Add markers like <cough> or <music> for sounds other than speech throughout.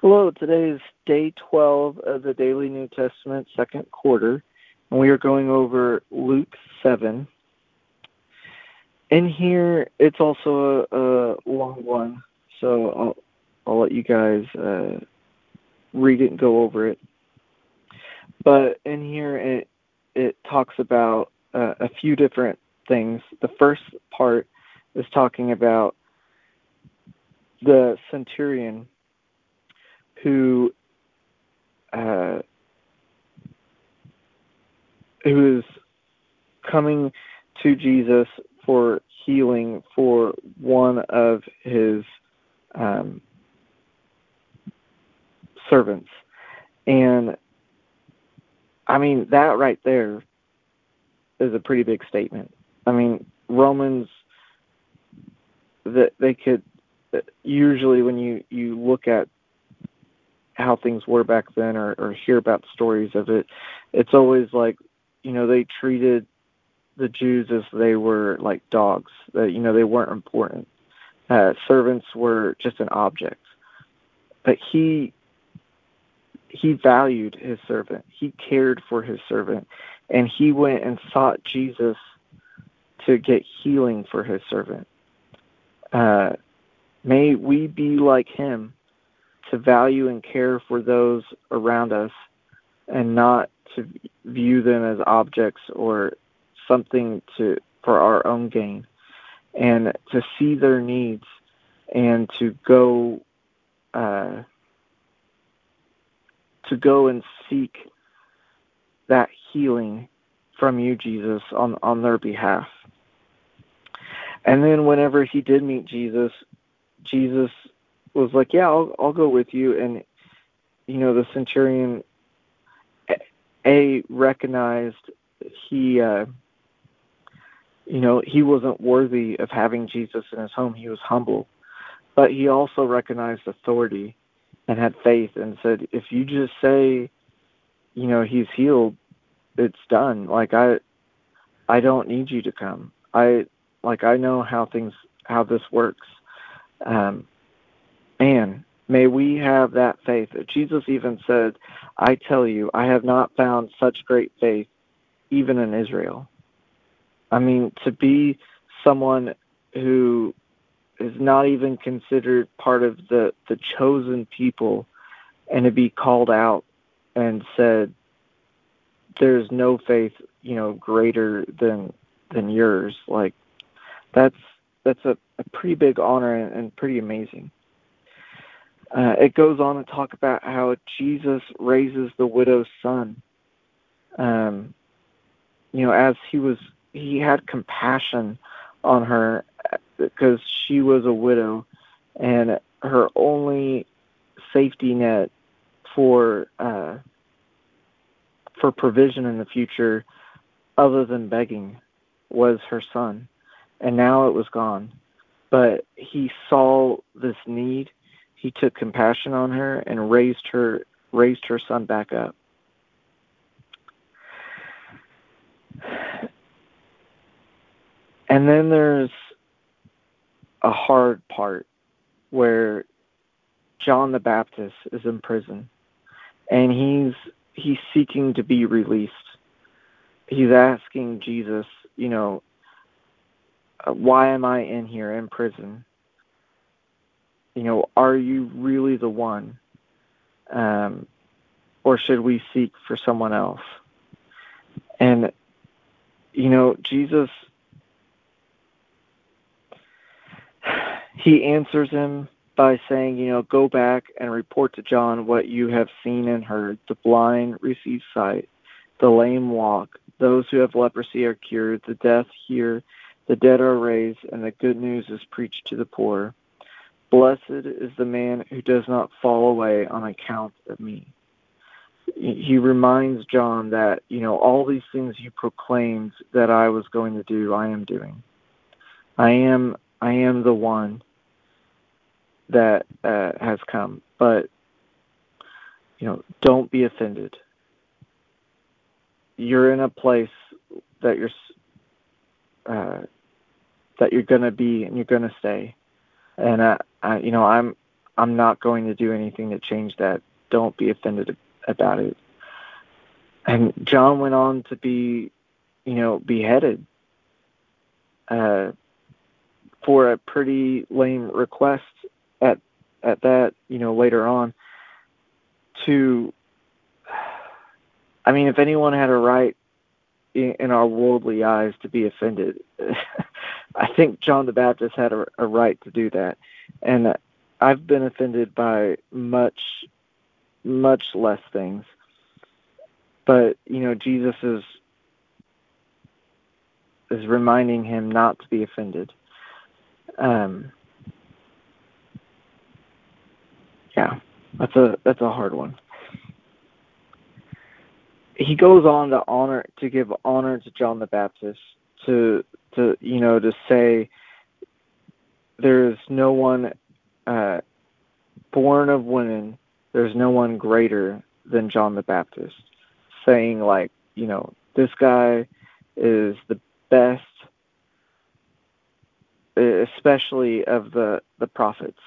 Hello, today is day 12 of the Daily New Testament, second quarter, and we are going over Luke 7. In here, it's also a, a long one, so I'll, I'll let you guys uh, read it and go over it. But in here, it, it talks about uh, a few different things. The first part is talking about the centurion who uh, who is coming to Jesus for healing for one of his um, servants. And I mean, that right there is a pretty big statement. I mean, Romans, that they could usually when you you look at how things were back then or, or hear about stories of it, it's always like, you know, they treated the Jews as they were like dogs. That you know they weren't important. Uh, servants were just an object. But he he valued his servant. He cared for his servant, and he went and sought Jesus to get healing for his servant. Uh, may we be like him to value and care for those around us and not to view them as objects or something to for our own gain. And to see their needs and to go uh, to go and seek that healing from you Jesus on on their behalf. And then whenever he did meet Jesus Jesus was like, "Yeah, I'll I'll go with you." And you know, the centurion a recognized he uh you know, he wasn't worthy of having Jesus in his home. He was humble. But he also recognized authority and had faith and said, if you just say, you know, he's healed, it's done. Like I I don't need you to come. I like I know how things how this works. Um Man, may we have that faith. Jesus even said, I tell you, I have not found such great faith even in Israel. I mean, to be someone who is not even considered part of the, the chosen people and to be called out and said, there's no faith, you know, greater than than yours. Like that's that's a, a pretty big honor and, and pretty amazing. Uh, it goes on to talk about how Jesus raises the widow's son. Um, you know, as he was, he had compassion on her because she was a widow, and her only safety net for uh, for provision in the future, other than begging, was her son, and now it was gone. But he saw took compassion on her and raised her raised her son back up. And then there's a hard part where John the Baptist is in prison and he's he's seeking to be released. He's asking Jesus, you know, why am I in here in prison? You know, are you really the one? Um, or should we seek for someone else? And, you know, Jesus, he answers him by saying, you know, go back and report to John what you have seen and heard. The blind receive sight, the lame walk, those who have leprosy are cured, the deaf hear, the dead are raised, and the good news is preached to the poor. Blessed is the man who does not fall away on account of me. He reminds John that, you know, all these things you proclaimed that I was going to do, I am doing. I am I am the one that uh, has come. But you know, don't be offended. You're in a place that you're uh, that you're going to be and you're going to stay and I, I you know i'm I'm not going to do anything to change that. Don't be offended about it. And John went on to be, you know, beheaded uh, for a pretty lame request at at that, you know, later on. To, I mean, if anyone had a right in, in our worldly eyes to be offended, <laughs> I think John the Baptist had a, a right to do that, and I've been offended by much, much less things. But you know, Jesus is is reminding him not to be offended. Um, yeah, that's a that's a hard one. He goes on to honor to give honor to John the Baptist to to you know to say there's no one uh, born of women there's no one greater than John the Baptist saying like you know this guy is the best especially of the the prophets.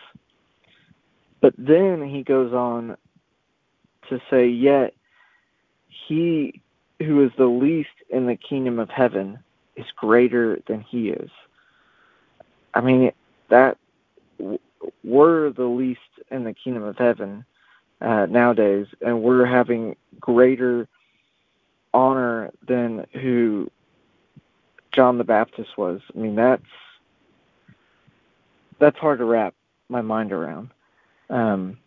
But then he goes on to say yet he who is the least in the kingdom of heaven is greater than he is. I mean, that we're the least in the kingdom of heaven uh, nowadays, and we're having greater honor than who John the Baptist was. I mean, that's that's hard to wrap my mind around. Um,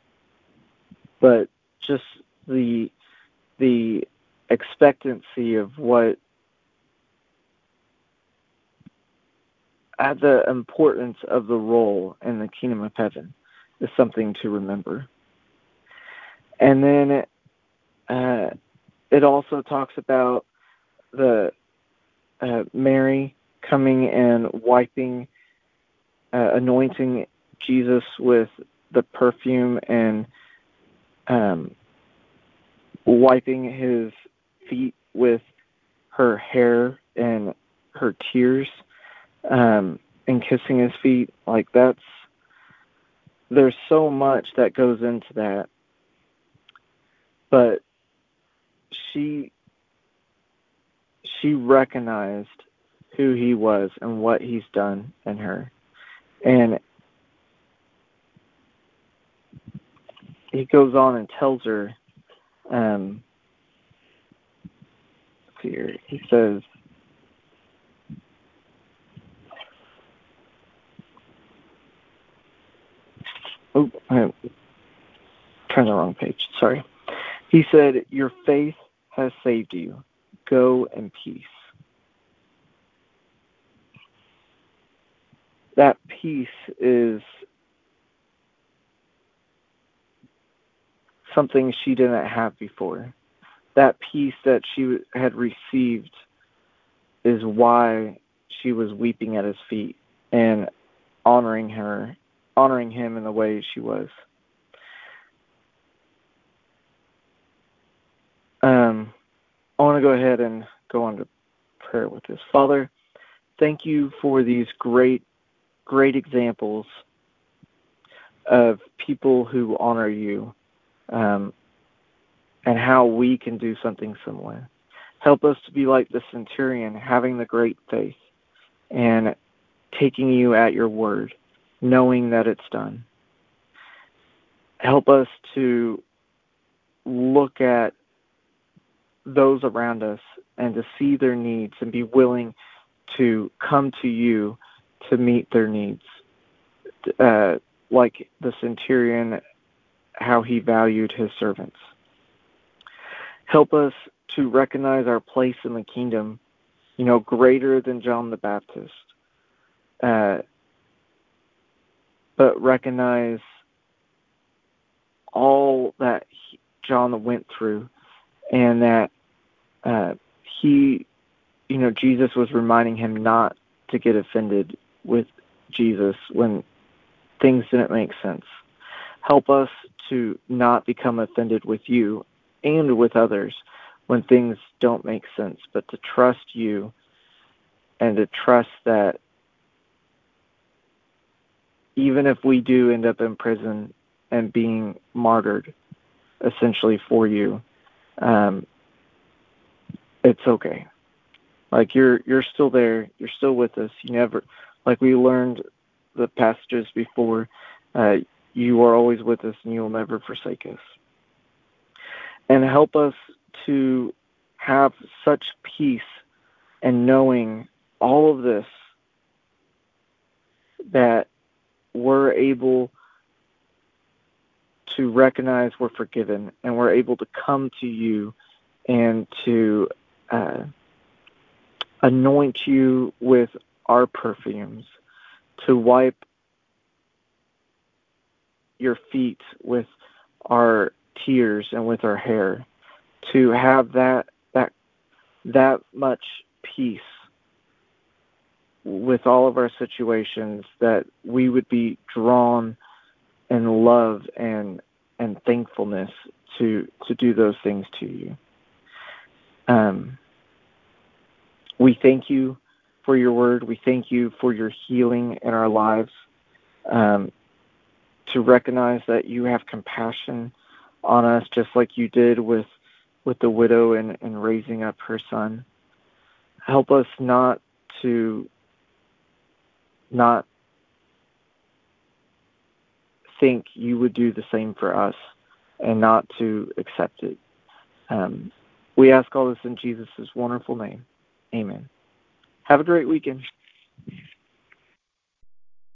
but just the the expectancy of what uh, the importance of the role in the kingdom of heaven is something to remember. And then uh, it also talks about the uh, Mary coming and wiping, uh, anointing Jesus with the perfume and um, wiping his feet with her hair and her tears um, and kissing his feet. Like that's there's so much that goes into that. But she she recognized who he was and what he's done in her. And he goes on and tells her um here he says oh, I'm turned the wrong page. Sorry. He said, Your faith has saved you. Go in peace. That peace is something she didn't have before. That peace that she had received is why she was weeping at his feet and honoring her honoring him in the way she was. Um, I want to go ahead and go on to prayer with this. Father, thank you for these great, great examples of people who honor you um, and how we can do something similar. Help us to be like the centurion, having the great faith and taking you at your word knowing that it's done. Help us to look at those around us and to see their needs and be willing to come to you to meet their needs. Uh, like the centurion, how he valued his servants. Help us to recognize our place in the kingdom, you know, greater than John the Baptist. Uh, but recognize all that he, John went through and that uh, he, you know, Jesus was reminding him not to get offended with Jesus when things didn't make sense. Help us to not become offended with you and with others when things don't make sense, but to trust you and to trust that even if we do end up in prison, and being martyred essentially for you, um, it's okay. Like you're you're still there, you're still with us. You never like we learned the passages before, uh, you are always with us and you will never forsake us. And help us to have such peace and knowing all of this that we're able to recognize we're forgiven and we're able to come to you and to uh, anoint you with our perfumes, to wipe your feet with our tears and with our hair, to have that that that much peace with all of our situations that we would be drawn in love and and thankfulness to to do those things to you. Um, we thank you for your word. We thank you for your healing in our lives. Um, to recognize that you have compassion on us, just like you did with with the widow and, and raising up her son. Help us not to not think you would do the same for us and not to accept it. Um, we ask all this in Jesus' wonderful name. Amen. Have a great weekend.